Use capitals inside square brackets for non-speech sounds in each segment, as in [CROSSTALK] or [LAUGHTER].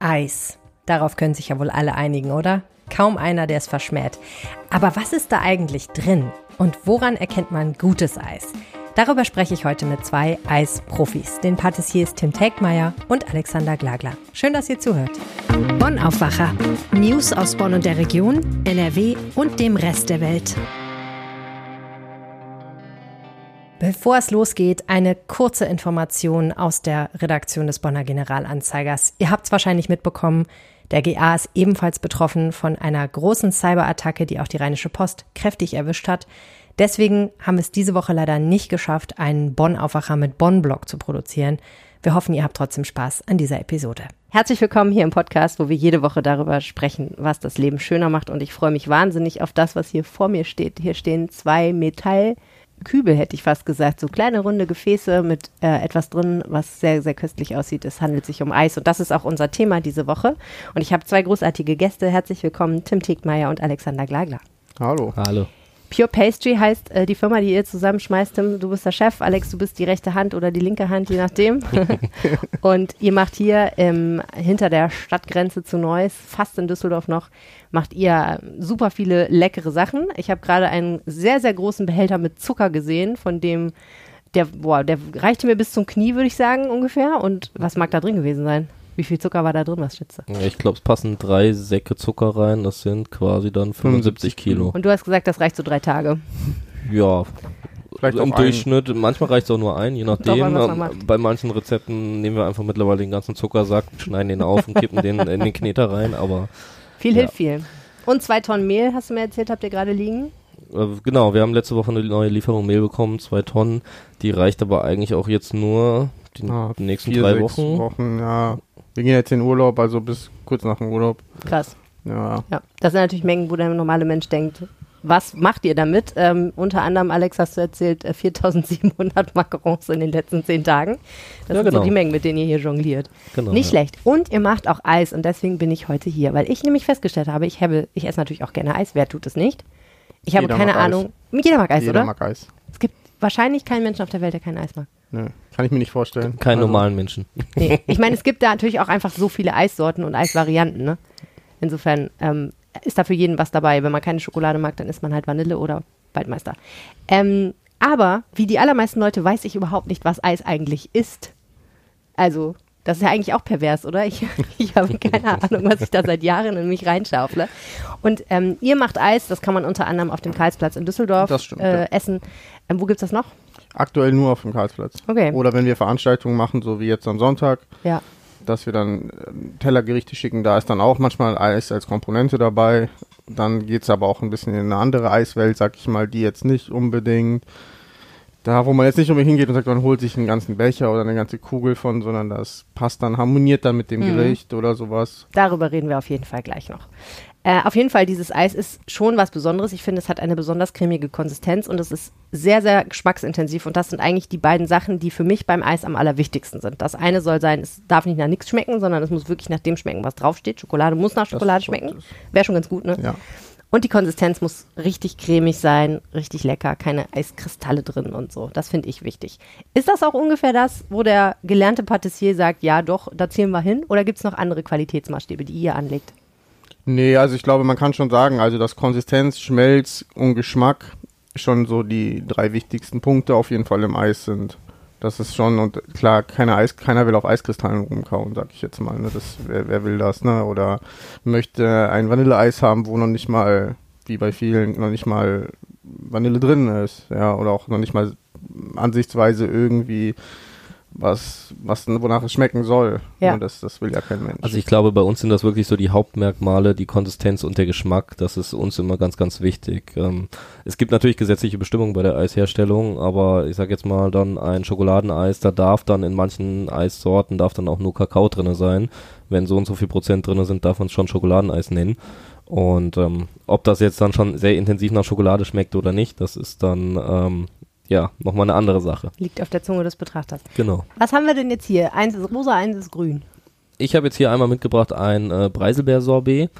Eis. Darauf können sich ja wohl alle einigen, oder? Kaum einer, der es verschmäht. Aber was ist da eigentlich drin? Und woran erkennt man gutes Eis? Darüber spreche ich heute mit zwei Eisprofis, den Patissiers Tim Tegmeier und Alexander Glagler. Schön, dass ihr zuhört. Bonn Aufwacher. News aus Bonn und der Region, NRW und dem Rest der Welt. Bevor es losgeht, eine kurze Information aus der Redaktion des Bonner Generalanzeigers. Ihr habt es wahrscheinlich mitbekommen, der GA ist ebenfalls betroffen von einer großen Cyberattacke, die auch die Rheinische Post kräftig erwischt hat. Deswegen haben wir es diese Woche leider nicht geschafft, einen Bonn-Aufwacher mit Bonn-Blog zu produzieren. Wir hoffen, ihr habt trotzdem Spaß an dieser Episode. Herzlich willkommen hier im Podcast, wo wir jede Woche darüber sprechen, was das Leben schöner macht. Und ich freue mich wahnsinnig auf das, was hier vor mir steht. Hier stehen zwei Metall- Kübel, hätte ich fast gesagt. So kleine runde Gefäße mit äh, etwas drin, was sehr, sehr köstlich aussieht. Es handelt sich um Eis und das ist auch unser Thema diese Woche. Und ich habe zwei großartige Gäste. Herzlich willkommen, Tim Tegmeier und Alexander Glagler. Hallo. Hallo. Pure Pastry heißt äh, die Firma, die ihr zusammenschmeißt. Tim, du bist der Chef, Alex, du bist die rechte Hand oder die linke Hand, je nachdem. [LAUGHS] und ihr macht hier ähm, hinter der Stadtgrenze zu Neuss, fast in Düsseldorf noch, macht ihr super viele leckere Sachen. Ich habe gerade einen sehr, sehr großen Behälter mit Zucker gesehen, von dem der, boah, der reichte mir bis zum Knie, würde ich sagen, ungefähr. Und was mag da drin gewesen sein? Wie viel Zucker war da drin, was schätzt du? Ich glaube, es passen drei Säcke Zucker rein. Das sind quasi dann 75 Kilo. Und du hast gesagt, das reicht so drei Tage. Ja. Vielleicht Im. Durchschnitt, manchmal reicht es auch nur ein, je nachdem. Man. Bei manchen Rezepten nehmen wir einfach mittlerweile den ganzen Zuckersack, schneiden den auf und kippen den in den Kneter rein. Aber Viel Ja. hilft viel. Und zwei Tonnen Mehl, hast du mir erzählt, habt ihr gerade liegen? äh, genau, wir haben letzte Woche eine neue Lieferung Mehl bekommen, zwei Tonnen. Die reicht aber eigentlich auch jetzt nur die Ah, nächsten Vier, drei sechs Wochen. Wochen. Ja. Wir gehen jetzt in Urlaub, also bis kurz nach dem Urlaub. Krass. Ja. Ja, das sind natürlich Mengen, wo der normale Mensch denkt, was macht ihr damit? Ähm, unter anderem, Alex, hast du erzählt, äh, 4700 [LAUGHS] Macarons in den letzten zehn Tagen. Das Ja, sind so genau. die Mengen, mit denen ihr hier jongliert. Genau, Nicht ja. schlecht. Und ihr macht auch Eis und deswegen bin ich heute hier, weil ich nämlich festgestellt habe, ich, habe, ich esse natürlich auch gerne Eis. Wer tut es nicht? Ich habe Jeder keine mag Eis. Ahnung. Jeder mag Eis, Jeder oder? mag Eis. Es gibt wahrscheinlich keinen Menschen auf der Welt, der kein Eis mag. Nö. Kann ich mir nicht vorstellen. Keinen Also, normalen Menschen. Nee. [LAUGHS] Ich meine, es gibt da natürlich auch einfach so viele Eissorten und Eisvarianten. Ne? Insofern ähm, ist da für jeden was dabei. Wenn man keine Schokolade mag, dann isst man halt Vanille oder Waldmeister. Ähm, aber wie die allermeisten Leute weiß ich überhaupt nicht, was Eis eigentlich ist. Also, das ist ja eigentlich auch pervers, oder? Ich, [LAUGHS] ich habe keine Ahnung, was ich da seit Jahren in mich reinschaufle. Und ähm, ihr macht Eis, das kann man unter anderem auf dem Karlsplatz in Düsseldorf Das stimmt, äh, ja. essen. Ähm, wo gibt's das noch? Aktuell nur auf dem Karlsplatz. Okay. Oder wenn wir Veranstaltungen machen, so wie jetzt am Sonntag, Ja. dass wir dann äh, Tellergerichte schicken, da ist dann auch manchmal Eis als Komponente dabei. Dann geht's aber auch ein bisschen in eine andere Eiswelt, sag ich mal, die jetzt nicht unbedingt da, wo man jetzt nicht unbedingt hingeht und sagt, man holt sich einen ganzen Becher oder eine ganze Kugel von, sondern das passt dann, harmoniert dann mit dem Mhm. Gericht oder sowas. Darüber reden wir auf jeden Fall gleich noch. Äh, auf jeden Fall, dieses Eis ist schon was Besonderes. Ich finde, es hat eine besonders cremige Konsistenz und es ist sehr, sehr geschmacksintensiv. Und das sind eigentlich die beiden Sachen, die für mich beim Eis am allerwichtigsten sind. Das eine soll sein, es darf nicht nach nichts schmecken, sondern es muss wirklich nach dem schmecken, was draufsteht. Schokolade muss nach Schokolade schmecken. Wäre schon ganz gut, ne? Ja. Und die Konsistenz muss richtig cremig sein, richtig lecker, keine Eiskristalle drin und so. Das finde ich wichtig. Ist das auch ungefähr das, wo der gelernte Patissier sagt, ja doch, da zielen wir hin? Oder gibt es noch andere Qualitätsmaßstäbe, die ihr anlegt? Nee, also ich glaube, man kann schon sagen, also dass Konsistenz, Schmelz und Geschmack schon so die drei wichtigsten Punkte auf jeden Fall im Eis sind. Das ist schon, und klar, keine Eis, keiner will auf Eiskristallen rumkauen, sag ich jetzt mal. Ne? Das, wer, wer will das, ne? Oder möchte ein Vanilleeis haben, wo noch nicht mal, wie bei vielen, noch nicht mal Vanille drin ist, ja, oder auch noch nicht mal ansichtsweise irgendwie was, was wonach es schmecken soll. Ja. Ne? Das, das will ja kein Mensch. Also ich glaube, bei uns sind das wirklich so die Hauptmerkmale, die Konsistenz und der Geschmack. Das ist uns immer ganz, ganz wichtig. Ähm, es gibt natürlich gesetzliche Bestimmungen bei der Eisherstellung, aber ich sag jetzt mal dann ein Schokoladeneis, da darf dann in manchen Eissorten darf dann auch nur Kakao drinne sein. Wenn so und so viel Prozent drinne sind, darf man es schon Schokoladeneis nennen. Und ähm, ob das jetzt dann schon sehr intensiv nach Schokolade schmeckt oder nicht, das ist dann ähm, ja nochmal eine andere Sache. Liegt auf der Zunge des Betrachters. Genau. Was haben wir denn jetzt hier? Eins ist rosa, eins ist grün. Ich habe jetzt hier einmal mitgebracht ein äh, Preiselbeer-Sorbet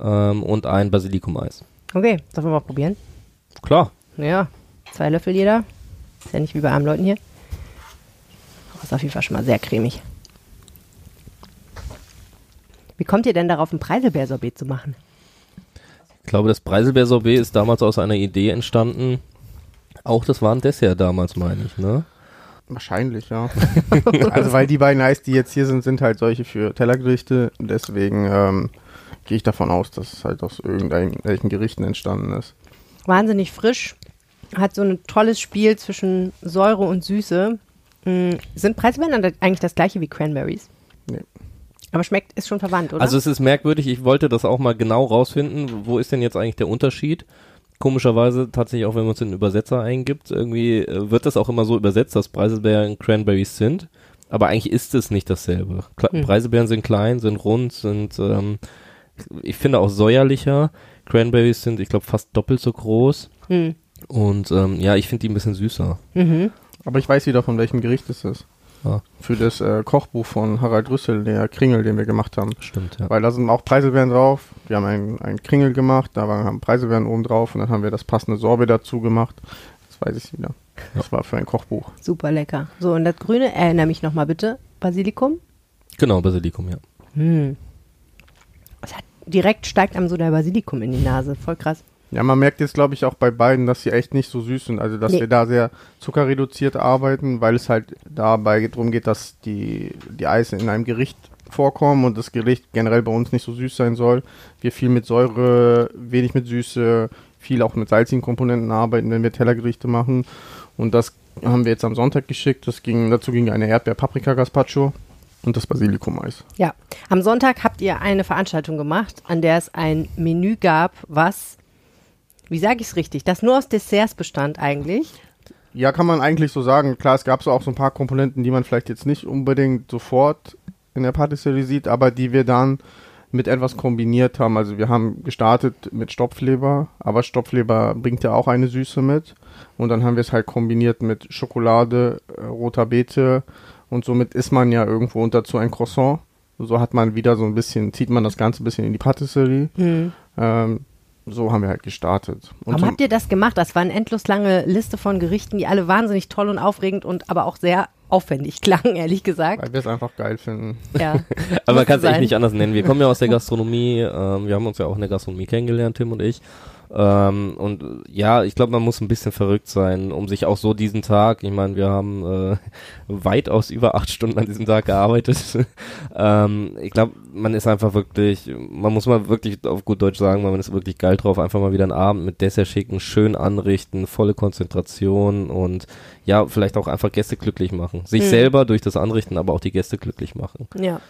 ähm, und ein Basilikum-Eis. Okay, sollen wir mal probieren? Klar. Ja, zwei Löffel jeder. Ist ja nicht wie bei armen Leuten hier. Aber ist auf jeden Fall schon mal sehr cremig. Wie kommt ihr denn darauf, ein Preiselbeersorbet zu machen? Ich glaube, das Preiselbeersorbet ist damals aus einer Idee entstanden. Auch das war ein Dessert damals, meine ich, ne? Wahrscheinlich, ja. [LAUGHS] also weil die beiden Eis, die jetzt hier sind, sind halt solche für Tellergerichte. Deswegen ähm, gehe ich davon aus, dass es halt aus irgendwelchen Gerichten entstanden ist. Wahnsinnig frisch. Hat so ein tolles Spiel zwischen Säure und Süße. Mhm. Sind Preiselbeeren eigentlich das gleiche wie Cranberries? Nee. Aber schmeckt, ist schon verwandt, oder? Also es ist merkwürdig, ich wollte das auch mal genau rausfinden, wo ist denn jetzt eigentlich der Unterschied? Komischerweise tatsächlich auch, wenn man es in den Übersetzer eingibt, irgendwie äh, wird das auch immer so übersetzt, dass Preiselbeeren Cranberries sind. Aber eigentlich ist es nicht dasselbe. Kle hm. Preiselbeeren sind klein, sind rund, sind, ähm, ich finde auch säuerlicher. Cranberries sind, ich glaube, fast doppelt so groß. Hm. Und ähm, ja, ich finde die ein bisschen süßer. Mhm. Aber ich weiß wieder, von welchem Gericht es ist. Ah. Für das äh, Kochbuch von Harald Rüssel, der Kringel, den wir gemacht haben. Stimmt, ja. Weil da sind auch Preiselbeeren drauf. Wir haben einen, einen Kringel gemacht, da waren, haben Preiselbeeren oben drauf und dann haben wir das passende Sorbet dazu gemacht. Das weiß ich wieder. Das war für ein Kochbuch. Super lecker. So, und das Grüne, erinnere mich nochmal bitte. Basilikum? Genau, Basilikum, ja. Hm. Hat, direkt steigt einem so der Basilikum in die Nase. Voll krass. Ja, man merkt jetzt, glaube ich, auch bei beiden, dass sie echt nicht so süß sind. Also, dass nee. wir da sehr zuckerreduziert arbeiten, weil es halt dabei darum geht, dass die, die Eise in einem Gericht vorkommen und das Gericht generell bei uns nicht so süß sein soll. Wir viel mit Säure, wenig mit Süße, viel auch mit salzigen Komponenten arbeiten, wenn wir Tellergerichte machen. Und das haben wir jetzt am Sonntag geschickt. Das ging, dazu ging eine Erdbeer-Paprika-Gazpacho und das Basilikum-Eis. Ja, am Sonntag habt ihr eine Veranstaltung gemacht, an der es ein Menü gab, was wie sage ich es richtig, das nur aus Desserts bestand eigentlich? Ja, kann man eigentlich so sagen. Klar, es gab so auch so ein paar Komponenten, die man vielleicht jetzt nicht unbedingt sofort in der Patisserie sieht, aber die wir dann mit etwas kombiniert haben. Also wir haben gestartet mit Stopfleber, aber Stopfleber bringt ja auch eine Süße mit. Und dann haben wir es halt kombiniert mit Schokolade, äh, roter Beete und somit isst man ja irgendwo und dazu ein Croissant. So hat man wieder so ein bisschen, zieht man das Ganze ein bisschen in die Patisserie. Mhm. Ähm, so haben wir halt gestartet. Und Warum habt ihr das gemacht? Das war eine endlos lange Liste von Gerichten, die alle wahnsinnig toll und aufregend und aber auch sehr aufwendig [LAUGHS] klangen, ehrlich gesagt. Weil wir es einfach geil finden. Ja. [LAUGHS] aber man kann es echt nicht anders nennen. Wir kommen ja aus der Gastronomie, ähm, wir haben uns ja auch in der Gastronomie kennengelernt, Tim und ich. Ähm, und ja, ich glaube, man muss ein bisschen verrückt sein, um sich auch so diesen Tag, ich meine, wir haben äh, [LAUGHS] weitaus über acht Stunden an diesem Tag gearbeitet. [LAUGHS] ähm, ich glaube, man ist einfach wirklich, man muss mal wirklich auf gut Deutsch sagen, man ist wirklich geil drauf, einfach mal wieder einen Abend mit Dessert schicken, schön anrichten, volle Konzentration und ja, vielleicht auch einfach Gäste glücklich machen. Sich mhm. selber durch das Anrichten, aber auch die Gäste glücklich machen. Ja. Ja,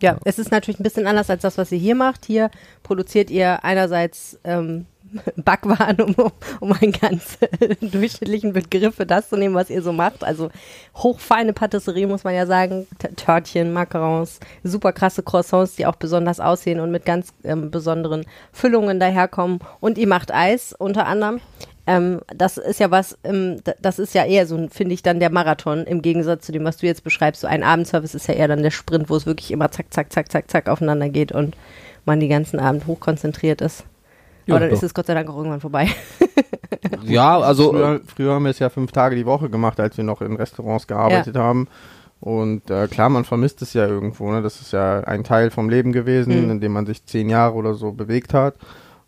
ja, es ist natürlich ein bisschen anders als das, was ihr hier macht. Hier produziert ihr einerseits ähm, [LAUGHS] Backwaren, um, um einen ganz [LAUGHS] durchschnittlichen Begriff für das zu nehmen, was ihr so macht. Also hochfeine Patisserie, muss man ja sagen. T Törtchen, Macarons, super krasse Croissants, die auch besonders aussehen und mit ganz ähm, besonderen Füllungen daherkommen. Und ihr macht Eis unter anderem. Ähm, das ist ja was, ähm, das ist ja eher so, finde ich, dann der Marathon im Gegensatz zu dem, was du jetzt beschreibst. So ein Abendservice ist ja eher dann der Sprint, wo es wirklich immer zack, zack, zack, zack, zack aufeinander geht und man die ganzen Abend hochkonzentriert ist. Ja, Aber dann doch. ist es Gott sei Dank auch irgendwann vorbei. [LAUGHS] ja, also. Früher, früher, haben wir es ja fünf Tage die Woche gemacht, als wir noch in Restaurants gearbeitet ja. haben. Und äh, klar, man vermisst es ja irgendwo. Ne? Das ist ja ein Teil vom Leben gewesen, mhm. in dem man sich zehn Jahre oder so bewegt hat.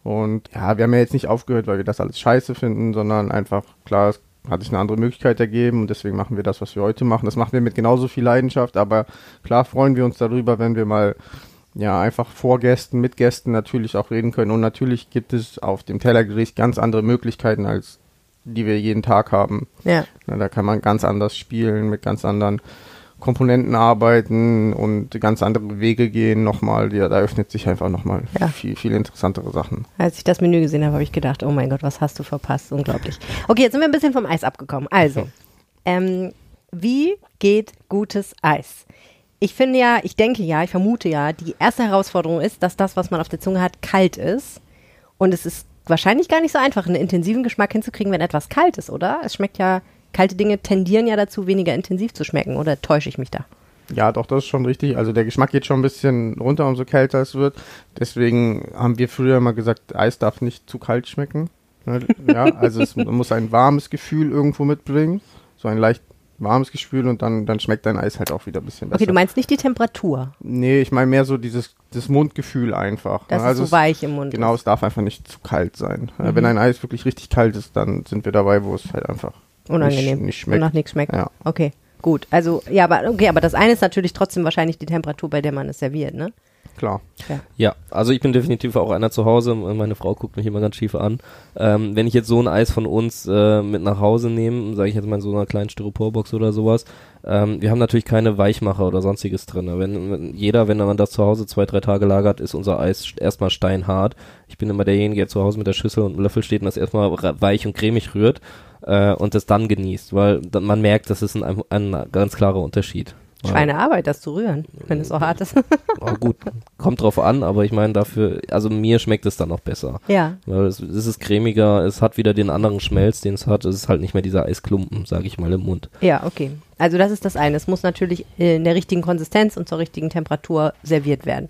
Und ja, wir haben ja jetzt nicht aufgehört, weil wir das alles scheiße finden, sondern einfach, klar, es hat sich eine andere Möglichkeit ergeben und deswegen machen wir das, was wir heute machen. Das machen wir mit genauso viel Leidenschaft, aber klar freuen wir uns darüber, wenn wir mal ja, einfach vor Gästen, mit Gästen natürlich auch reden können. Und natürlich gibt es auf dem Tellergericht ganz andere Möglichkeiten, als die wir jeden Tag haben. Ja. ja. Da kann man ganz anders spielen, mit ganz anderen Komponenten arbeiten und ganz andere Wege gehen nochmal. Ja, da öffnet sich einfach nochmal ja. viel, viel interessantere Sachen. Als ich das Menü gesehen habe, habe ich gedacht, oh mein Gott, was hast du verpasst? Unglaublich. Okay, jetzt sind wir ein bisschen vom Eis abgekommen. Also, [LAUGHS] ähm, wie geht gutes Eis? Ich finde ja, ich denke ja, ich vermute ja, die erste Herausforderung ist, dass das, was man auf der Zunge hat, kalt ist. Und es ist wahrscheinlich gar nicht so einfach, einen intensiven Geschmack hinzukriegen, wenn etwas kalt ist, oder? Es schmeckt ja, kalte Dinge tendieren ja dazu, weniger intensiv zu schmecken, oder täusche ich mich da? Ja, doch, das ist schon richtig. Also der Geschmack geht schon ein bisschen runter, umso kälter es wird. Deswegen haben wir früher immer gesagt, Eis darf nicht zu kalt schmecken. Ne? Ja, also es muss ein warmes Gefühl irgendwo mitbringen. So ein leicht warmes Gespül und dann, dann schmeckt dein Eis halt auch wieder ein bisschen besser. Okay, du meinst nicht die Temperatur, Nee, ich meine mehr so dieses das Mundgefühl einfach. dass ne? Also es so weich im Mund Genau, ist. es darf einfach nicht zu kalt sein. Mhm. Wenn ein Eis wirklich richtig kalt ist, dann sind wir dabei, wo es halt einfach Unangenehm. nicht, nicht Und schmeckt. nach nichts schmeckt. Ja. Okay, gut. Also, ja, aber okay, aber das eine ist natürlich trotzdem wahrscheinlich die Temperatur, bei der man es serviert, ne? Klar. Ja, also ich bin definitiv auch einer zu Hause. Meine Frau guckt mich immer ganz schief an. Ähm, wenn ich jetzt so ein Eis von uns äh, mit nach Hause nehme, sage ich jetzt mal in so einer kleinen Styroporbox oder sowas, ähm, wir haben natürlich keine Weichmacher oder sonstiges drin. Wenn, wenn jeder, wenn man das zu Hause zwei, drei Tage lagert, ist unser Eis st- erstmal steinhart. Ich bin immer derjenige, der zu Hause mit der Schüssel und einem Löffel steht und das erstmal weich und cremig rührt äh, und das dann genießt, weil dann, man merkt, das ist ein, ein ganz klarer Unterschied. Weil- Schweinearbeit, das zu rühren, wenn es so hart ist. [LAUGHS] Oh, gut, kommt drauf an, aber ich meine dafür, also mir schmeckt es dann noch besser. ja. Weil es, es ist cremiger, es hat wieder den anderen Schmelz, den es hat. Es ist halt nicht mehr dieser Eisklumpen, sage ich mal, im Mund. Ja, okay. Also das ist das eine. Es muss natürlich in der richtigen Konsistenz und zur richtigen Temperatur serviert werden.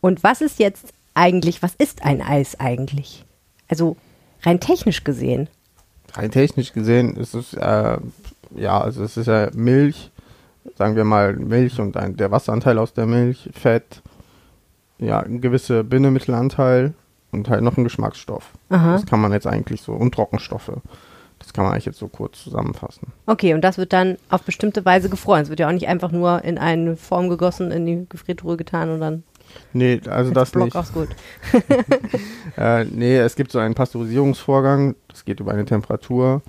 Und was ist jetzt eigentlich, was ist ein Eis eigentlich? Also rein technisch gesehen. Rein technisch gesehen ist es, äh, ja, also es ist ja Milch, sagen wir mal Milch und ein, der Wasseranteil aus der Milch, Fett, ja, ein gewisser Bindemittelanteil und halt noch ein Geschmacksstoff. Aha. Das kann man jetzt eigentlich so, und Trockenstoffe. Das kann man eigentlich jetzt so kurz zusammenfassen. Okay, und das wird dann auf bestimmte Weise gefroren. Es wird ja auch nicht einfach nur in eine Form gegossen, in die Gefriertruhe getan und dann Nee, also [LAUGHS] das Block nicht. aufs Gut. [LAUGHS] Äh, nee, es gibt so einen Pasteurisierungsvorgang, das geht über eine Temperatur,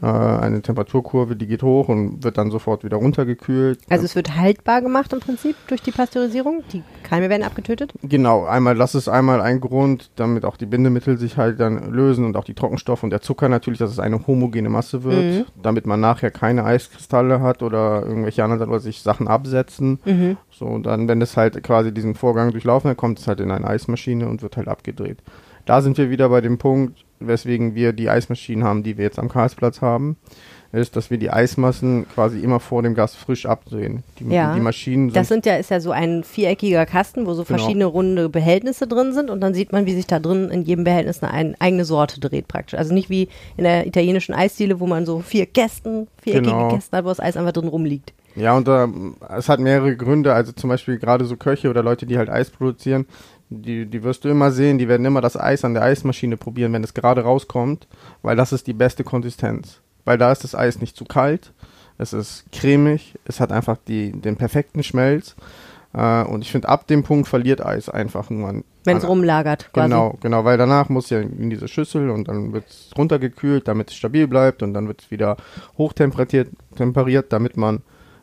eine Temperaturkurve, die geht hoch und wird dann sofort wieder runtergekühlt. Also es wird haltbar gemacht im Prinzip durch die Pasteurisierung. Die Keime werden abgetötet. Genau, einmal, das ist einmal ein Grund, damit auch die Bindemittel sich halt dann lösen und auch die Trockenstoffe und der Zucker natürlich, dass es eine homogene Masse wird, Mhm. damit man nachher keine Eiskristalle hat oder irgendwelche anderen oder sich Sachen absetzen. Mhm. So, und dann, wenn es halt quasi diesen Vorgang durchlaufen hat, kommt es halt in eine Eismaschine und wird halt abgedreht. Da sind wir wieder bei dem Punkt, weswegen wir die Eismaschinen haben, die wir jetzt am Karlsplatz haben, ist, dass wir die Eismassen quasi immer vor dem Gas frisch abdrehen. Die, Ja. die Maschinen sind Das sind ja, ist ja so ein viereckiger Kasten, wo so Genau. verschiedene runde Behältnisse drin sind und dann sieht man, wie sich da drin in jedem Behältnis eine ein, eigene Sorte dreht praktisch. Also nicht wie in der italienischen Eisdiele, wo man so vier Kästen, viereckige Genau. Kästen hat, wo das Eis einfach drin rumliegt. Ja, und ähm, es hat mehrere Gründe. Also zum Beispiel gerade so Köche oder Leute, die halt Eis produzieren, die, die wirst du immer sehen, die werden immer das Eis an der Eismaschine probieren, wenn es gerade rauskommt, weil das ist die beste Konsistenz. Weil da ist das Eis nicht zu kalt, es ist cremig, es hat einfach die, den perfekten Schmelz. Äh, und ich finde, ab dem Punkt verliert Eis einfach nur an. Wenn es rumlagert quasi. Genau, genau, weil danach muss ja in diese Schüssel und dann wird es runtergekühlt, damit es stabil bleibt und dann wird es wieder hochtemperiert, temperiert, damit man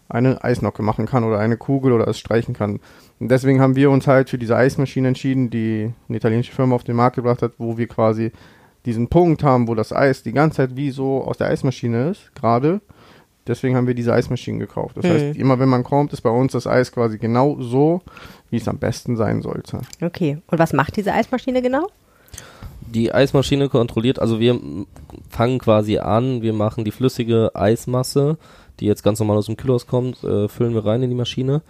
eine Eisnocke machen kann oder eine Kugel oder es streichen kann. Und deswegen haben wir uns halt für diese Eismaschine entschieden, die eine italienische Firma auf den Markt gebracht hat, wo wir quasi diesen Punkt haben, wo das Eis die ganze Zeit wie so aus der Eismaschine ist, gerade. Deswegen haben wir diese Eismaschinen gekauft. Das Mhm. heißt, immer wenn man kommt, ist bei uns das Eis quasi genau so, wie es am besten sein sollte. Okay. Und was macht diese Eismaschine genau? Die Eismaschine kontrolliert, also wir fangen quasi an, wir machen die flüssige Eismasse, die jetzt ganz normal aus dem Kühlhaus kommt, äh, füllen wir rein in die Maschine.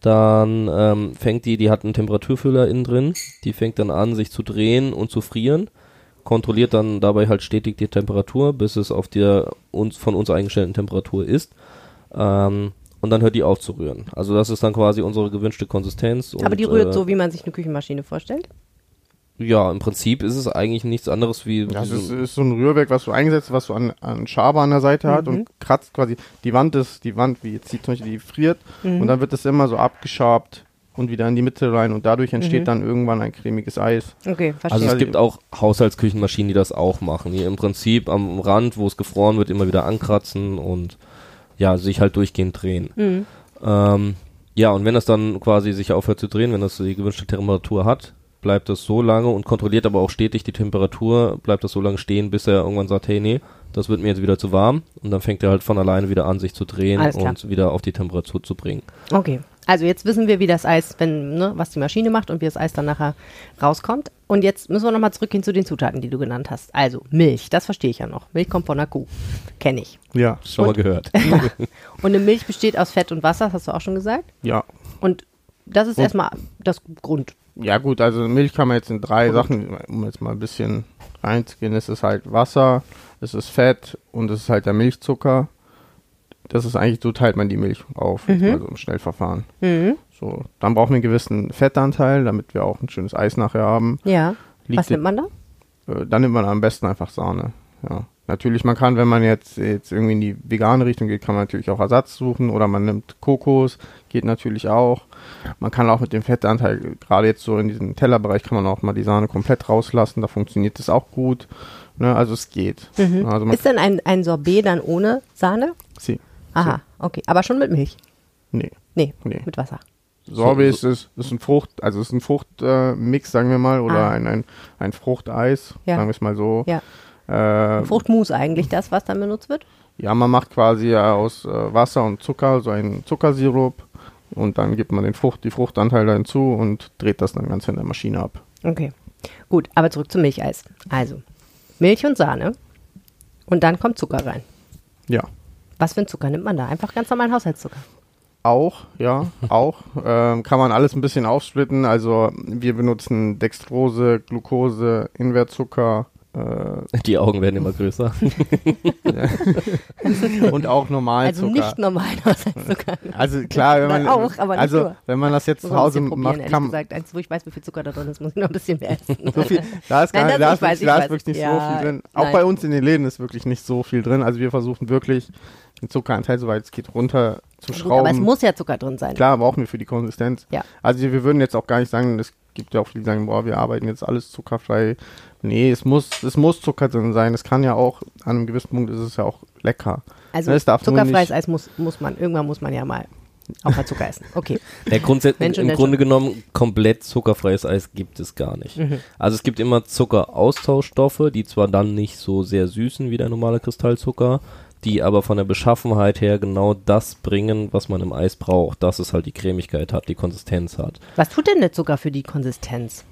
Dann ähm, fängt die, die hat einen Temperaturfüller innen drin, die fängt dann an, sich zu drehen und zu frieren, kontrolliert dann dabei halt stetig die Temperatur, bis es auf der uns von uns eingestellten Temperatur ist. Ähm, und dann hört die auf zu rühren. Also das ist dann quasi unsere gewünschte Konsistenz. Aber und, die rührt äh, so, wie man sich eine Küchenmaschine vorstellt. Ja, im Prinzip ist es eigentlich nichts anderes wie. Das wie ist, so- ist so ein Rührwerk, was du eingesetzt hast, was so an, an Schabe an der Seite hat Mhm. und kratzt quasi die Wand ist, die Wand, wie jetzt die zum Beispiel, die friert Mhm. und dann wird das immer so abgeschabt und wieder in die Mitte rein und dadurch entsteht Mhm. dann irgendwann ein cremiges Eis. Okay, verstehe. Also es gibt auch Haushaltsküchenmaschinen, die das auch machen, die im Prinzip am Rand, wo es gefroren wird, immer wieder ankratzen und ja, sich halt durchgehend drehen. Mhm. Ähm, ja, und wenn das dann quasi sich aufhört zu drehen, wenn das die gewünschte Temperatur hat, bleibt das so lange und kontrolliert aber auch stetig die Temperatur, bleibt das so lange stehen, bis er irgendwann sagt, hey, nee, das wird mir jetzt wieder zu warm und dann fängt er halt von alleine wieder an, sich zu drehen und wieder auf die Temperatur zu bringen. Okay. Also jetzt wissen wir, wie das Eis, wenn, ne, was die Maschine macht und wie das Eis dann nachher rauskommt. Und jetzt müssen wir nochmal zurückgehen zu den Zutaten, die du genannt hast. Also Milch, das verstehe ich ja noch. Milch kommt von einer Kuh. Kenne ich. Ja, Schon Und- mal gehört. [LAUGHS] Und eine Milch besteht aus Fett und Wasser, das hast du auch schon gesagt. ja. Und das ist Und- erstmal das Grund. Ja gut, also Milch kann man jetzt in drei Sachen, um jetzt mal ein bisschen reinzugehen, es ist halt Wasser, es ist Fett und es ist halt der Milchzucker. das ist eigentlich, so teilt man die Milch auf, Mhm. also im Schnellverfahren. Mhm. So, dann brauchen wir einen gewissen Fettanteil, damit wir auch ein schönes Eis nachher haben. Ja. Liegt Was nimmt man da? Äh, dann nimmt man am besten einfach Sahne. Ja. Natürlich, man kann, wenn man jetzt, jetzt irgendwie in die vegane Richtung geht, kann man natürlich auch Ersatz suchen oder man nimmt Kokos, geht natürlich auch. Man kann auch mit dem Fettanteil, gerade jetzt so in diesem Tellerbereich, kann man auch mal die Sahne komplett rauslassen, da funktioniert das auch gut. Ne, also es geht. Mhm. Also Ist denn ein, ein Sorbet dann ohne Sahne? sie, Aha, okay. Aber schon mit Milch? nee, Nee, nee. mit Wasser. Sorbet So- ist, ist, ist ein Frucht, also ist ein Fruchtmix, äh, sagen wir mal, oder Ah. ein, ein, ein Fruchteis, Ja. sagen wir es mal so. Ja. Äh, Fruchtmus eigentlich das, was dann benutzt wird? Ja, man macht quasi ja aus äh, Wasser und Zucker so einen Zuckersirup und dann gibt man den Frucht, die Fruchtanteile hinzu und dreht das dann ganz in der Maschine ab. Okay. Gut, aber zurück zum Milcheis. Also, Milch und Sahne. Und dann kommt Zucker rein. Ja. Was für einen Zucker nimmt man da? Einfach ganz normalen Haushaltszucker. Auch, ja, [LAUGHS] auch. Ähm, kann man alles ein bisschen aufsplitten. Also wir benutzen Dextrose, Glucose, Invertzucker Die Augen werden immer größer. und auch normalen Also Zucker. nicht normalen Haushaltszucker. also klar, wenn man, auch, aber nicht also nur. wenn man das jetzt zu man Hause macht, kann gesagt. Eins, wo ich weiß, wie viel Zucker da drin ist, muss ich noch ein bisschen mehr essen. so viel, da ist, gar, Nein, das- da ist, weiß, da ist wirklich nicht Ja, so viel drin. Auch nein. bei uns in den Läden ist wirklich nicht so viel drin. Also wir versuchen wirklich den Zuckeranteil, soweit es geht, runter zu schrauben. aber es muss ja Zucker drin sein. Klar, brauchen wir für die Konsistenz. Ja. Also wir würden jetzt auch gar nicht sagen, es gibt ja auch viele, die sagen, boah, wir arbeiten jetzt alles zuckerfrei. Nee, es muss, es muss Zucker drin sein. Es kann ja auch, an einem gewissen Punkt ist es ja auch lecker. Also Ne, es darf nur zuckerfreies Eis muss, muss man, irgendwann muss man ja mal auch mal Zucker essen. Okay. [LAUGHS] Ja, grundsätzlich, Mensch im Mensch. Grunde genommen, komplett zuckerfreies Eis gibt es gar nicht. Mhm. Also es gibt immer Zuckeraustauschstoffe, die zwar dann nicht so sehr süßen wie der normale Kristallzucker, die aber von der Beschaffenheit her genau das bringen, was man im Eis braucht. Dass es halt die Cremigkeit hat, die Konsistenz hat. Was tut denn der Zucker für die Konsistenz?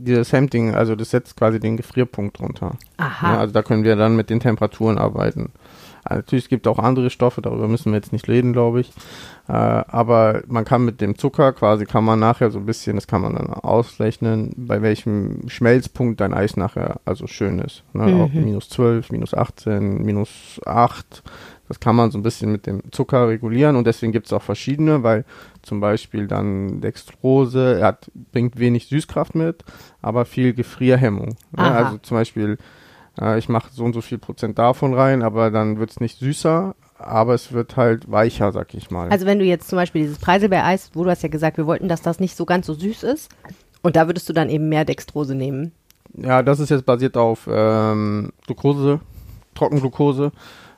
Dieses Hemding, also das setzt quasi den Gefrierpunkt runter. Aha. Ja, also da können wir dann mit den Temperaturen arbeiten. Also natürlich es gibt auch andere Stoffe, darüber müssen wir jetzt nicht reden, glaube ich. Äh, aber man kann mit dem Zucker quasi, kann man nachher so ein bisschen, das kann man dann ausrechnen, bei welchem Schmelzpunkt dein Eis nachher also schön ist. Ne? Mhm. Auch minus 12, minus 18, minus 8. Das kann man so ein bisschen mit dem Zucker regulieren und deswegen gibt es auch verschiedene, weil zum Beispiel dann Dextrose, er hat, bringt wenig Süßkraft mit, aber viel Gefrierhemmung. Ne? Also zum Beispiel, äh, ich mache so und so viel Prozent davon rein, aber dann wird es nicht süßer, aber es wird halt weicher, sag ich mal. Also wenn du jetzt zum Beispiel dieses Preiselbeereis, wo du hast ja gesagt, wir wollten, dass das nicht so ganz so süß ist, und da würdest du dann eben mehr Dextrose nehmen. ja, das ist jetzt basiert auf ähm, Glucose, Trockenglucose,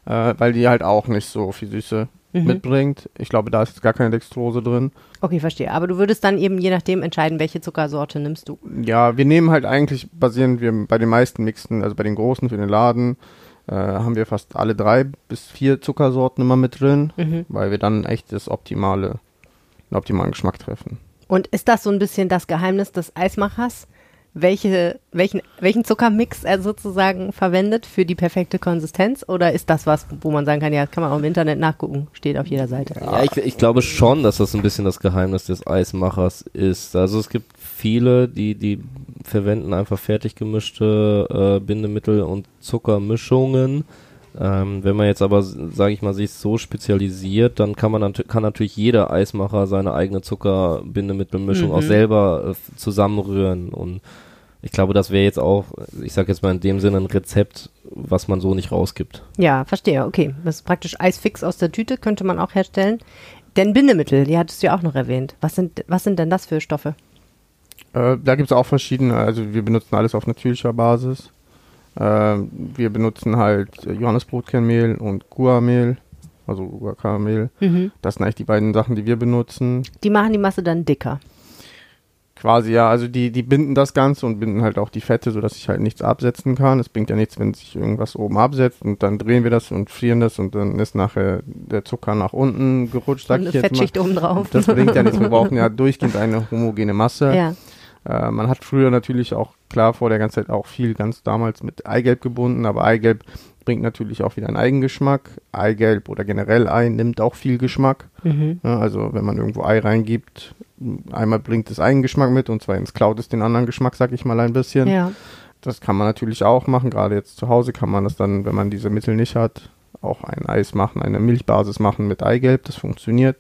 äh, weil die halt auch nicht so viel Süße Mhm. mitbringt. Ich glaube, da ist gar keine Dextrose drin. Okay, verstehe. Aber du würdest dann eben je nachdem entscheiden, welche Zuckersorte nimmst du. Ja, wir nehmen halt eigentlich, basieren wir bei den meisten Mixen, also bei den großen für den Laden, äh, haben wir fast alle drei bis vier Zuckersorten immer mit drin, Mhm. weil wir dann echt das optimale, den optimalen Geschmack treffen. Und ist das so ein bisschen das Geheimnis des Eismachers? Welche, welchen, welchen Zuckermix er sozusagen verwendet für die perfekte Konsistenz? Oder ist das was, wo man sagen kann, ja, das kann man auch im Internet nachgucken, steht auf jeder Seite? Ja, ich, ich glaube schon, dass das ein bisschen das Geheimnis des Eismachers ist. Also es gibt viele, die, die verwenden einfach fertig gemischte äh, Bindemittel und Zuckermischungen. Ähm, wenn man jetzt aber, sage ich mal, sich so spezialisiert, dann kann man nat kann natürlich jeder Eismacher seine eigene Zuckerbindemittelmischung Mhm. auch selber äh, zusammenrühren und ich glaube, das wäre jetzt auch, ich sage jetzt mal in dem Sinne ein Rezept, was man so nicht rausgibt. Ja, verstehe. Okay. Das ist praktisch Eisfix aus der Tüte, könnte man auch herstellen. Denn Bindemittel, die hattest du ja auch noch erwähnt. Was sind, was sind denn das für Stoffe? Äh, da gibt es auch verschiedene, also wir benutzen alles auf natürlicher Basis. Äh, wir benutzen halt Johannesbrotkernmehl und Guamehl, also Guacamehl. Mhm. Das sind eigentlich die beiden Sachen, die wir benutzen. Die machen die Masse dann dicker. Quasi, ja, also die, die binden das Ganze und binden halt auch die Fette, sodass sich halt nichts absetzen kann. Es bringt ja nichts, wenn sich irgendwas oben absetzt und dann drehen wir das und frieren das und dann ist nachher der Zucker nach unten gerutscht, sag Und ich jetzt mal. Fettschicht oben drauf. Das bringt ja nichts. Wir [LAUGHS] brauchen ja durchgehend eine homogene Masse. Ja. Äh, man hat früher natürlich auch, klar, vor der ganzen Zeit auch viel ganz damals mit Eigelb gebunden, aber Eigelb bringt natürlich auch wieder einen Eigengeschmack. Eigelb oder generell Ei nimmt auch viel Geschmack. Mhm. Ja, also wenn man irgendwo Ei reingibt, einmal bringt es Eigengeschmack mit und zweitens klaut es den anderen Geschmack, sag ich mal ein bisschen. Ja. Das kann man natürlich auch machen. Gerade jetzt zu Hause kann man das dann, wenn man diese Mittel nicht hat, auch ein Eis machen, eine Milchbasis machen mit Eigelb, das funktioniert.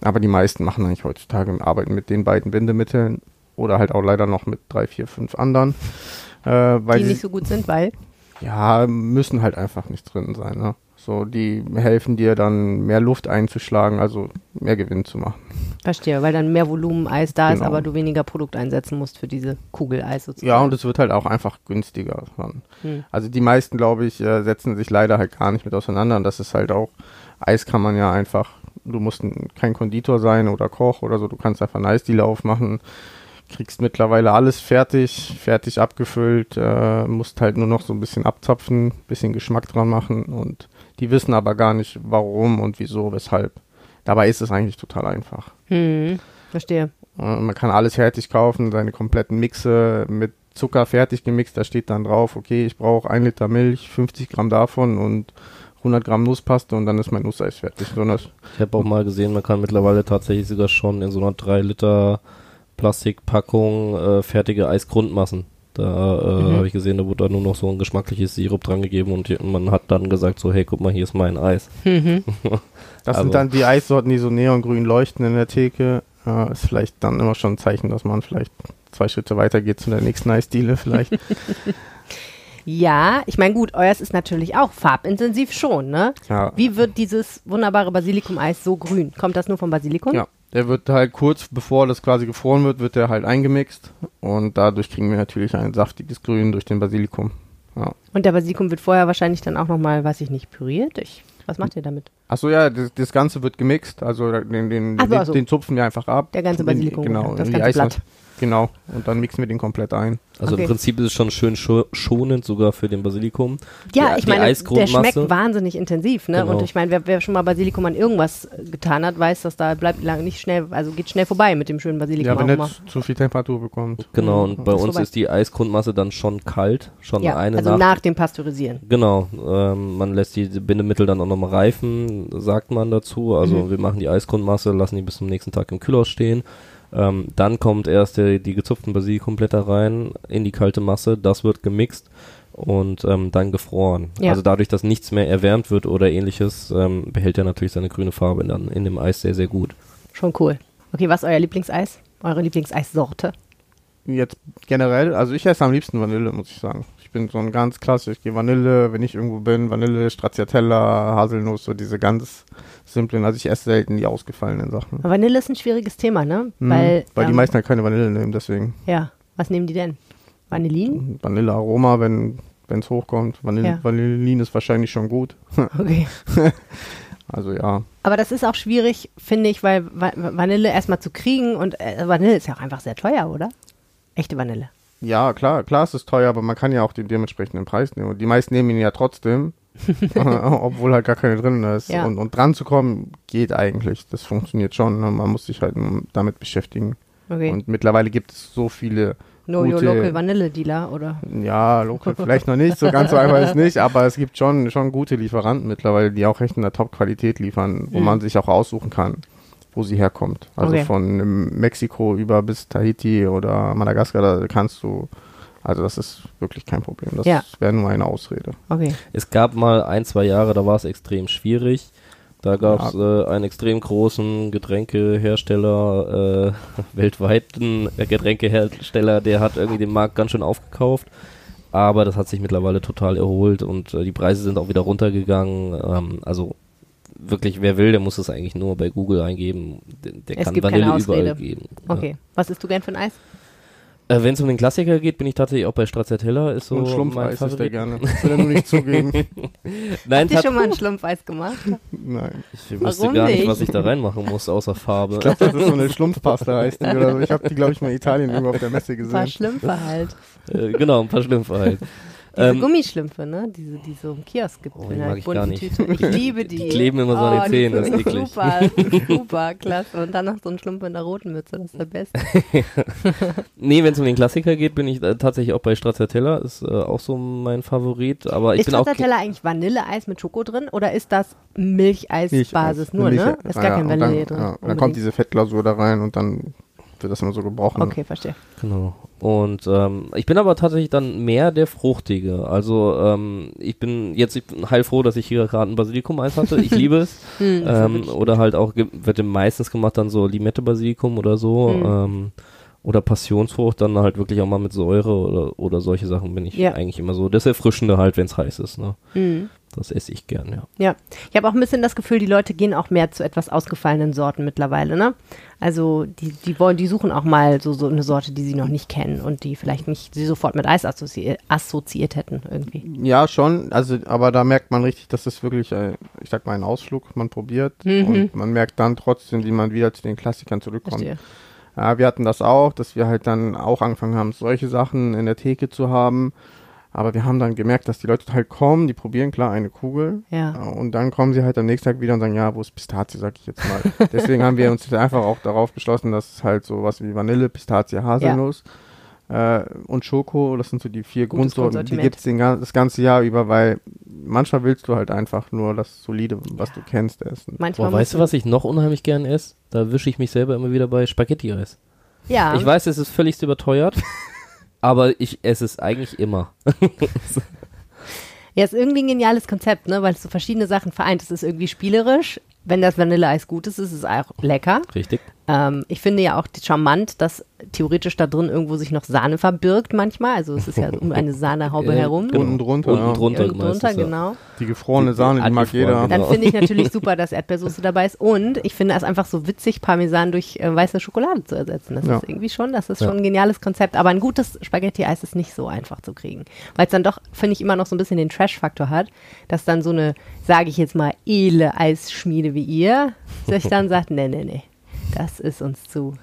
Aber die meisten machen eigentlich heutzutage arbeiten mit den beiden Bindemitteln oder halt auch leider noch mit drei, vier, fünf anderen. Äh, weil Die nicht so gut sind, weil. ja, müssen halt einfach nicht drin sein. Ne? So, die helfen dir dann mehr Luft einzuschlagen, also mehr Gewinn zu machen. Verstehe, weil dann mehr Volumen Eis da ist, Genau. aber du weniger Produkt einsetzen musst für diese Kugel Eis sozusagen. Ja, und es wird halt auch einfach günstiger. Hm. Also die meisten, glaube ich, äh, setzen sich leider halt gar nicht mit auseinander. Und das ist halt auch, Eis kann man ja einfach, du musst ein, kein Konditor sein oder Koch oder so, du kannst einfach einen Eisdealer aufmachen, kriegst mittlerweile alles fertig, fertig abgefüllt, äh, musst halt nur noch so ein bisschen abzapfen, bisschen Geschmack dran machen und die wissen aber gar nicht, warum und wieso, weshalb. Dabei ist es eigentlich total einfach. Hm, verstehe. Äh, Man kann alles fertig kaufen, seine kompletten Mixe mit Zucker fertig gemixt. Da steht dann drauf, okay, ich brauche ein Liter Milch, 50 Gramm davon und 100 Gramm Nusspaste und dann ist mein Nusseis fertig. So, Ich habe auch mal gesehen, man kann mittlerweile tatsächlich sogar schon in so einer 3 Liter Plastikpackung äh, fertige Eisgrundmassen. Da äh, Mhm. habe ich gesehen, da wurde da nur noch so ein geschmackliches Sirup dran gegeben und man hat dann gesagt so, hey, guck mal, hier ist mein Eis. Mhm. [LAUGHS] das Also- sind dann die Eissorten, die so neongrün leuchten in der Theke. Äh, ist vielleicht dann immer schon ein Zeichen, dass man vielleicht zwei Schritte weiter geht zu der nächsten Eisdiele vielleicht. [LAUGHS] Ja, ich meine, gut, euers ist natürlich auch farbintensiv schon, ne? ja. Wie wird dieses wunderbare Basilikum-Eis so grün? Kommt das nur vom Basilikum? Ja, der wird halt kurz bevor das quasi gefroren wird, wird der halt eingemixt und dadurch kriegen wir natürlich ein saftiges Grün durch den Basilikum. Ja. Und der Basilikum wird vorher wahrscheinlich dann auch nochmal, weiß ich nicht, püriert? Ich, was macht ihr damit? Achso, ja, das, das Ganze wird gemixt, also den, den, so, den, ach so. den zupfen wir einfach ab. Der ganze Basilikum, genau, das ganze. Blatt. Genau, und dann mixen wir den komplett ein. Also Okay. im Prinzip ist es schon schön scho schonend sogar für den Basilikum. Ja, Die- ich meine, der schmeckt wahnsinnig intensiv, ne? Genau. Und ich meine, wer, wer schon mal Basilikum an irgendwas getan hat, weiß, dass da bleibt lang nicht schnell, also geht schnell vorbei mit dem schönen Basilikum Ja, wenn zu, zu viel Temperatur bekommt. Genau, Mhm. und bei Ist uns vorbei. ist die Eisgrundmasse dann schon kalt, schon Ja, eine also Nacht. nach dem Pasteurisieren. Genau, ähm, man lässt die Bindemittel dann auch nochmal reifen, sagt man dazu. Also Mhm. wir machen die Eisgrundmasse, lassen die bis zum nächsten Tag im Kühlhaus stehen. Ähm, dann kommt erst der, die gezupften Basilikumblätter rein in die kalte Masse, das wird gemixt und ähm, dann gefroren. Ja. Also dadurch, dass nichts mehr erwärmt wird oder ähnliches, ähm, behält er natürlich seine grüne Farbe dann in dem Eis sehr, sehr gut. Schon cool. Okay, was ist euer Lieblingseis? Eure Lieblingseissorte? Jetzt generell, also ich esse am liebsten Vanille, muss ich sagen. Ich bin so ein ganz klassisch, ich gehe Vanille, wenn ich irgendwo bin, Vanille, Stracciatella, Haselnuss, so diese ganz simplen, also ich esse selten die ausgefallenen Sachen. Vanille ist ein schwieriges Thema, ne? Mhm, Weil, weil die ähm, meisten halt keine Vanille nehmen, deswegen. Ja, was nehmen die denn? Vanillin? Vanillearoma, wenn es hochkommt. Vanille, Ja. Vanillin ist wahrscheinlich schon gut. [LAUGHS] Okay. Also ja. Aber das ist auch schwierig, finde ich, weil Va Vanille erstmal zu kriegen und äh, Vanille ist ja auch einfach sehr teuer, oder? Echte Vanille. Ja, klar, klar, es ist teuer, aber man kann ja auch den dementsprechenden Preis nehmen. Und die meisten nehmen ihn ja trotzdem, [LAUGHS] [LAUGHS] obwohl halt gar keine drin ist. Ja. Und, und dran zu kommen, geht eigentlich. Das funktioniert schon. ne? Man muss sich halt damit beschäftigen. Okay. Und mittlerweile gibt es so viele, Know your gute- local Vanille Dealer, oder? ja, local vielleicht noch nicht, so ganz so einfach ist nicht, aber es gibt schon, schon gute Lieferanten mittlerweile, die auch echt in der Top-Qualität liefern, wo Mhm. man sich auch aussuchen kann, wo sie herkommt. Also Okay. von Mexiko über bis Tahiti oder Madagaskar, da kannst du, also das ist wirklich kein Problem. Das Ja. wäre nur eine Ausrede. Okay. Es gab mal ein, zwei Jahre, da war es extrem schwierig. Da gab es äh, einen extrem großen Getränkehersteller, äh, [LAUGHS] weltweiten Getränkehersteller, der hat irgendwie den Markt ganz schön aufgekauft. Aber das hat sich mittlerweile total erholt und äh, die Preise sind auch wieder runtergegangen. Ähm, also wirklich, wer will, der muss es eigentlich nur bei Google eingeben. Der, der Es kann gibt keine Vanille Ausrede. überall geben. Ja. Okay. Was isst du gern für ein Eis? Äh, Wenn es um den Klassiker geht, bin ich tatsächlich auch bei Stracciatella. Ist so und mein Schlumpfeis ist der gerne. Das [LAUGHS] will er nur nicht zugeben. [LAUGHS] Nein, Habt ihr schon mal ein Schlumpfeis gemacht? Nein. ich wüsste Warum gar nicht, was ich da reinmachen muss, außer Farbe. Ich glaube, das ist so eine [LAUGHS] Schlumpfpasta heißt die oder so. Ich habe die, glaube ich, mal in Italien irgendwo auf der Messe Ein paar gesehen. Schlümpfe halt. Äh, genau, ein paar Schlümpfe halt. Diese Ähm, Gummischlümpfe, ne? Diese, die so im Kiosk gibt. Oh, die mag ich gar nicht. [LAUGHS] Ich liebe die. Die kleben immer so an den die Zähnen, das ist eklig. Super, super, [LAUGHS] klasse. Und dann noch so ein Schlumpf in der roten Mütze, das ist der Beste. [LAUGHS] nee, wenn es um den Klassiker geht, bin ich äh, tatsächlich auch bei Stracciatella. Ist äh, auch so mein Favorit. Aber ich ist bin auch. Stracciatella eigentlich Vanilleeis mit Schoko drin oder ist das Milcheisbasis nur, ne? Ist gar Ah, ja, kein und dann, Vanille drin. Ja, und dann kommt diese Fettglasur da rein und dann wird das immer so gebrochen. Okay, verstehe. Genau. Und ähm, ich bin aber tatsächlich dann mehr der Fruchtige. Also ähm, ich bin jetzt ich bin heilfroh, dass ich hier gerade ein Basilikum-Eis hatte. Ich liebe es. [LAUGHS] Hm, ähm, oder halt auch, wird meistens gemacht dann so Limette-Basilikum oder so. Hm. Ähm, oder Passionsfrucht, dann halt wirklich auch mal mit Säure oder, oder solche Sachen bin ich Ja. eigentlich immer so. Das Erfrischende halt, wenn es heiß ist. Ne? Mhm. Das esse ich gern, ja. Ja, ich habe auch ein bisschen das Gefühl, die Leute gehen auch mehr zu etwas ausgefallenen Sorten mittlerweile, ne? Also die, die wollen, die suchen auch mal so, so eine Sorte, die sie noch nicht kennen und die vielleicht nicht sie sofort mit Eis assozi assoziiert hätten irgendwie. Ja, schon. Also, aber da merkt man richtig, dass es wirklich, äh, ich sag mal, ein Ausflug, man probiert Mhm. und man merkt dann trotzdem, wie man wieder zu den Klassikern zurückkommt. Verstehe. Ja, wir hatten das auch, dass wir halt dann auch angefangen haben, solche Sachen in der Theke zu haben. Aber wir haben dann gemerkt, dass die Leute halt kommen, die probieren klar eine Kugel. Ja. Und dann kommen sie halt am nächsten Tag wieder und sagen, ja, wo ist Pistazie, sag ich jetzt mal. [LAUGHS] Deswegen haben wir uns jetzt einfach auch darauf beschlossen, dass es halt so was wie Vanille, Pistazie, Haselnuss äh, und Schoko, das sind so die vier Gutes Grundsorten, die den, gan- das ganze Jahr über, weil manchmal willst du halt einfach nur das Solide, was du kennst, essen. Manchmal Boah, weißt du, was ich noch unheimlich gern esse? Da wische ich mich selber immer wieder bei Spaghetti-Eis. Ja. Ich weiß, es ist völlig überteuert, [LAUGHS] aber ich esse es eigentlich immer. [LAUGHS] Ja, ist irgendwie ein geniales Konzept, ne? Weil es so verschiedene Sachen vereint. Es ist irgendwie spielerisch. Wenn das Vanilleeis gut ist, ist es auch lecker. Richtig. Ähm, ich finde ja auch charmant, dass theoretisch da drin irgendwo sich noch Sahne verbirgt manchmal. Also es ist ja um eine Sahnehaube [LAUGHS] Äh, herum. genau. Unten drunter, Unten drunter, Irgendwo drunter, genau. Die gefrorene Die- Sahne, die mag angefroren, jeder. genau. Dann finde ich natürlich super, dass Erdbeersoße dabei ist. Und ich finde es einfach so witzig, Parmesan durch äh, weiße Schokolade zu ersetzen. Das Ja. ist irgendwie schon, das ist Ja. schon ein geniales Konzept. Aber ein gutes Spaghetti-Eis ist nicht so einfach zu kriegen. Weil es dann doch, finde ich, immer noch so ein bisschen den Trash-Faktor hat, dass dann so eine, sage ich jetzt mal, edle Eisschmiede wie ihr sich dann sagt, nee, nee, nee, das ist uns zu.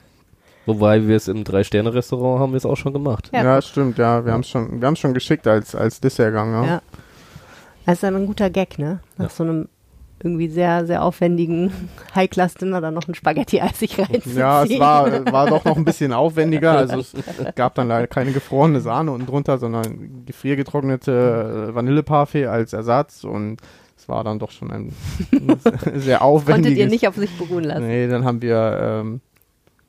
Wobei wir es im Drei-Sterne-Restaurant haben wir es auch schon gemacht. Ja. Ja, stimmt, ja. Wir haben es schon, wir schon geschickt als, als Dessertgang, ja. Ja. Das ist dann ein guter Gag, ne? Nach Ja. so einem irgendwie sehr, sehr aufwendigen [LAUGHS] High-Class-Dinner dann noch ein Spaghetti-Eis [LAUGHS] sich reinzuziehen. Ja, es war, war doch noch ein bisschen aufwendiger. Also es gab dann leider keine gefrorene Sahne unten drunter, sondern gefriergetrocknete äh, Vanilleparfait als Ersatz und war dann doch schon ein [LAUGHS] sehr aufwendiges. Konntet ihr nicht auf sich beruhen lassen. Nee, dann haben wir ähm,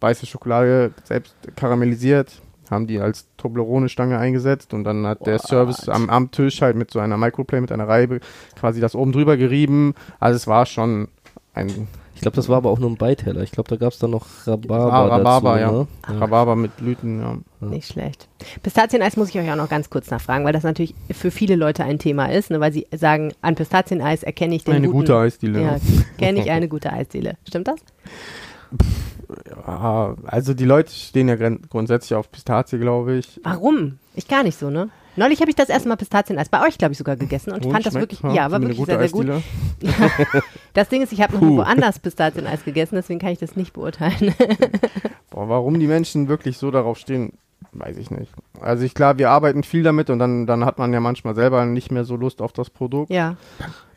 weiße Schokolade selbst karamellisiert, haben die als Toblerone-Stange eingesetzt und dann hat der What? Service am, am Tisch halt mit so einer Microplay, mit einer Reibe quasi das oben drüber gerieben. Also es war schon ein Ich glaube, das war aber auch nur ein Beiteller. Ich glaube, da gab es dann noch Rhabarber. Ah, Rhabarber, dazu, ja. Ne? Rhabarber mit Blüten, ja. Nicht schlecht. Pistazieneis muss ich euch auch noch ganz kurz nachfragen, weil das natürlich für viele Leute ein Thema ist, ne, weil sie sagen, an Pistazieneis erkenne ich den Eine guten, gute Eisdiele. Ja, kenne ich [LAUGHS] eine gute Eisdiele. Stimmt das? Ja, also die Leute stehen ja grundsätzlich auf Pistazie, glaube ich. Warum? Ich gar nicht so, ne? Neulich habe ich das erste Mal Pistazieneis bei euch, glaube ich, sogar gegessen und Und fand das wirklich, ja, war wirklich sehr, sehr gut. [LAUGHS] Das Ding ist, ich habe noch woanders Pistazieneis gegessen, deswegen kann ich das nicht beurteilen. [LAUGHS] Boah, warum die Menschen wirklich so darauf stehen, weiß ich nicht. Also ich klar, wir arbeiten viel damit und dann, dann hat man ja manchmal selber nicht mehr so Lust auf das Produkt. ja.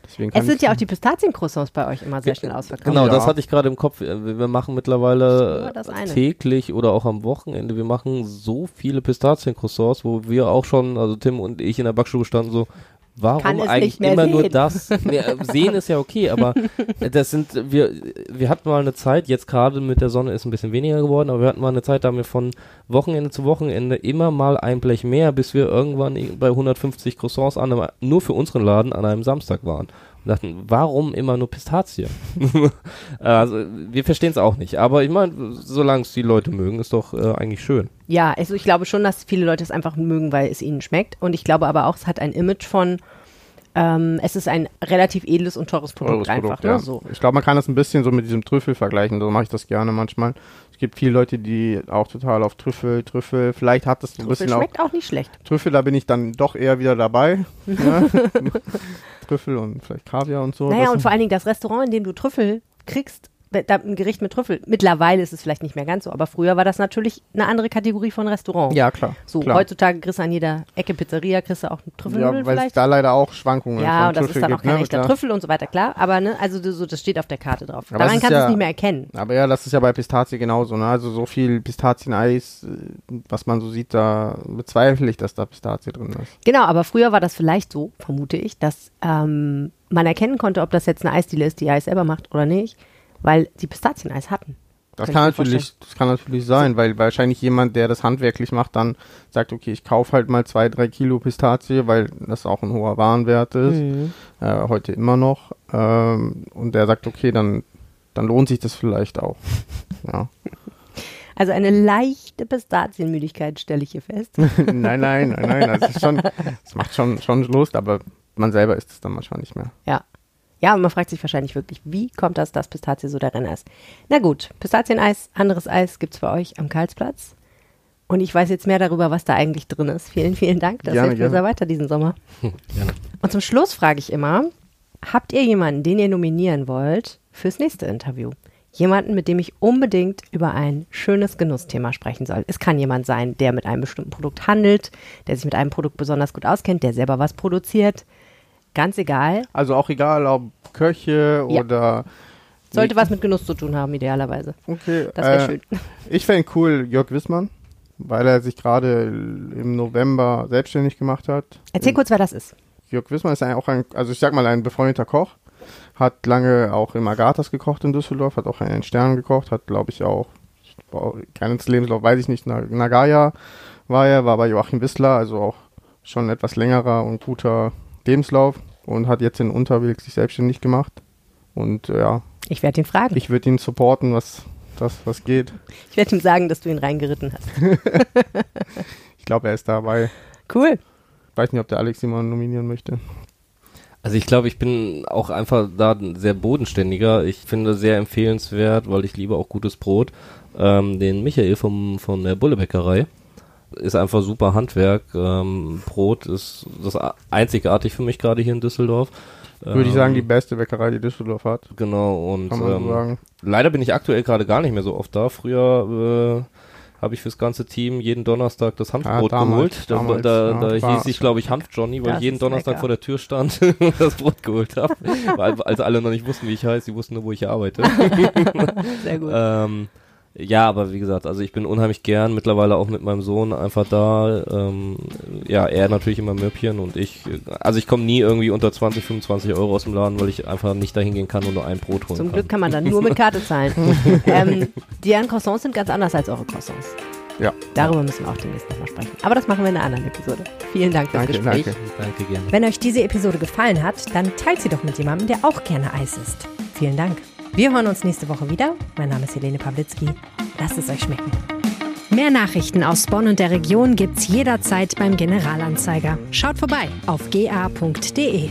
Deswegen kann Es sind ja auch die Pistaziencroissants bei euch immer sehr schnell ausverkauft. Genau, das hatte ich gerade im Kopf. Äh, Wir machen mittlerweile täglich oder auch am Wochenende, wir machen so viele Pistaziencroissants, wo wir auch schon, also Tim und ich in der Backstube standen so, warum eigentlich immer nur sehen. das? Nee, äh, sehen ist ja okay, aber [LAUGHS] das sind, wir, wir hatten mal eine Zeit, jetzt gerade mit der Sonne ist ein bisschen weniger geworden, aber wir hatten mal eine Zeit, da haben wir von Wochenende zu Wochenende immer mal ein Blech mehr, bis wir irgendwann bei 150 Croissants an einem, nur für unseren Laden an einem Samstag waren. Dachten, warum immer nur Pistazie? [LAUGHS] also, wir verstehen es auch nicht. Aber ich meine, solange es die Leute mögen, ist doch äh, eigentlich schön. Ja, also ich glaube schon, dass viele Leute es einfach mögen, weil es ihnen schmeckt. Und ich glaube aber auch, es hat ein Image von, ähm, es ist ein relativ edles und teures Produkt Teures einfach. Produkt, ne? ja. so. Ich glaube, man kann das ein bisschen so mit diesem Trüffel vergleichen. So mache ich das gerne manchmal. Es gibt viele Leute, die auch total auf Trüffel, Trüffel. Vielleicht hat das so ein Trüffel bisschen auch schmeckt auch nicht schlecht. Trüffel, da bin ich dann doch eher wieder dabei. ja. [LAUGHS] Trüffel und vielleicht Kaviar und so. Naja, das und vor allen Dingen das Restaurant, in dem du Trüffel kriegst, ein Gericht mit Trüffel. Mittlerweile ist es vielleicht nicht mehr ganz so, aber früher war das natürlich eine andere Kategorie von Restaurant. ja, klar. So, klar. heutzutage kriegst du an jeder Ecke Pizzeria, kriegst du auch einen Trüffelnudeln Ja, weil es da leider auch Schwankungen Ja, von und das Trüffel ist dann auch gibt, kein ne? echter Klar. Trüffel und so weiter, klar. Aber ne, also das, so, das steht auf der Karte drauf. Aber Daran kannst du ja- es nicht mehr erkennen. Aber ja, das ist ja bei Pistazie genauso. Ne? Also so viel Pistazieneis, was man so sieht, da bezweifle ich, dass da Pistazie drin ist. Genau, aber früher war das vielleicht so, vermute ich, dass ähm, man erkennen konnte, ob das jetzt eine Eisdiele ist, die Eis selber macht oder nicht, weil sie Pistazieneis hatten. Das Kann kann, natürlich, das kann natürlich sein, weil wahrscheinlich jemand, der das handwerklich macht, dann sagt, okay, ich kaufe halt mal zwei, drei Kilo Pistazie, weil das auch ein hoher Warenwert ist, Mhm. äh, heute immer noch. Ähm, und der sagt, okay, dann, dann lohnt sich das vielleicht auch. [LAUGHS] Ja. Also eine leichte Pistazienmüdigkeit stelle ich hier fest. [LAUGHS] nein, nein, nein, nein. Das, ist schon, das macht schon, schon Lust, aber man selber isst es dann manchmal nicht mehr. Ja. Ja, und man fragt sich wahrscheinlich wirklich, wie kommt das, dass Pistazie so der Renner ist? Na gut, Pistazieneis, anderes Eis gibt's bei euch am Karlsplatz. Und ich weiß jetzt mehr darüber, was da eigentlich drin ist. Vielen, vielen Dank. Das Gerne, hilft mir sehr weiter diesen Sommer. [LAUGHS] Gerne. Und zum Schluss frage ich immer, habt ihr jemanden, den ihr nominieren wollt fürs nächste Interview? Jemanden, mit dem ich unbedingt über ein schönes Genussthema sprechen soll. Es kann jemand sein, der mit einem bestimmten Produkt handelt, der sich mit einem Produkt besonders gut auskennt, der selber was produziert. Ganz egal. Also auch egal, ob Köche Ja. oder. Sollte was mit Genuss zu tun haben, idealerweise. Okay, Das wäre äh, schön. [LAUGHS] Ich fände cool Jörg Wissmann, weil er sich gerade im November selbstständig gemacht hat. Erzähl kurz, wer das ist. Jörg Wissmann ist ein, auch ein, also ich sag mal, ein befreundeter Koch. Hat lange auch im Agathas gekocht in Düsseldorf, hat auch in den Sternen gekocht, hat glaube ich auch, keines Lebenslauf weiß ich nicht, Na- Nagaya war er, war bei Joachim Wissler, also auch schon etwas längerer und guter Lebenslauf und hat jetzt in Unterweg sich selbstständig gemacht. Und äh, ja, Ich werde ihn fragen. Ich, ich würde ihn supporten, was das was geht. werde ihm sagen, dass du ihn reingeritten hast. [LAUGHS] Ich glaube, er ist dabei. Cool. Weiß nicht, ob der Alex jemanden nominieren möchte. Also ich glaube, ich bin auch einfach da sehr bodenständiger. Ich finde sehr empfehlenswert, weil ich liebe auch gutes Brot, ähm, den Michael vom, von der Bullebäckerei. Ist einfach super Handwerk. Ähm, Brot ist das einzigartig für mich gerade hier in Düsseldorf. Würde ich Ähm, sagen, die beste Bäckerei, die Düsseldorf hat. Genau, und Kann man ähm, so sagen. leider bin ich aktuell gerade gar nicht mehr so oft da. Früher äh, habe ich fürs ganze Team jeden Donnerstag das Hanfbrot Ah, damals, geholt. Da, damals, da, ja, da hieß ich, glaube ich, Hanf-Johnny, weil Das ich jeden Donnerstag lecker. vor der Tür stand [LAUGHS] und das Brot geholt habe. weil, als alle noch nicht wussten, wie ich heiße, sie wussten nur, wo ich arbeite. [LAUGHS] Sehr gut. ähm, ja, aber wie gesagt, also ich bin unheimlich gern mittlerweile auch mit meinem Sohn einfach da. Ähm, ja, er natürlich immer Möppchen und ich, also ich komme nie irgendwie unter 20, 25 Euro aus dem Laden, weil ich einfach nicht dahin gehen kann und nur ein Brot holen Zum kann. Glück kann man dann nur mit Karte zahlen. [LAUGHS] ähm, deren Croissants sind ganz anders als eure Croissants. Ja. Darüber müssen wir auch demnächst nochmal sprechen. Aber das machen wir in einer anderen Episode. Vielen Dank fürs Danke, Gespräch. danke. Danke gerne. Wenn euch diese Episode gefallen hat, dann teilt sie doch mit jemandem, der auch gerne Eis isst. Vielen Dank. Wir hören uns nächste Woche wieder. Mein Name ist Helene Pawlitzki. Lasst es euch schmecken. Mehr Nachrichten aus Bonn und der Region gibt's jederzeit beim Generalanzeiger. Schaut vorbei auf ga.de.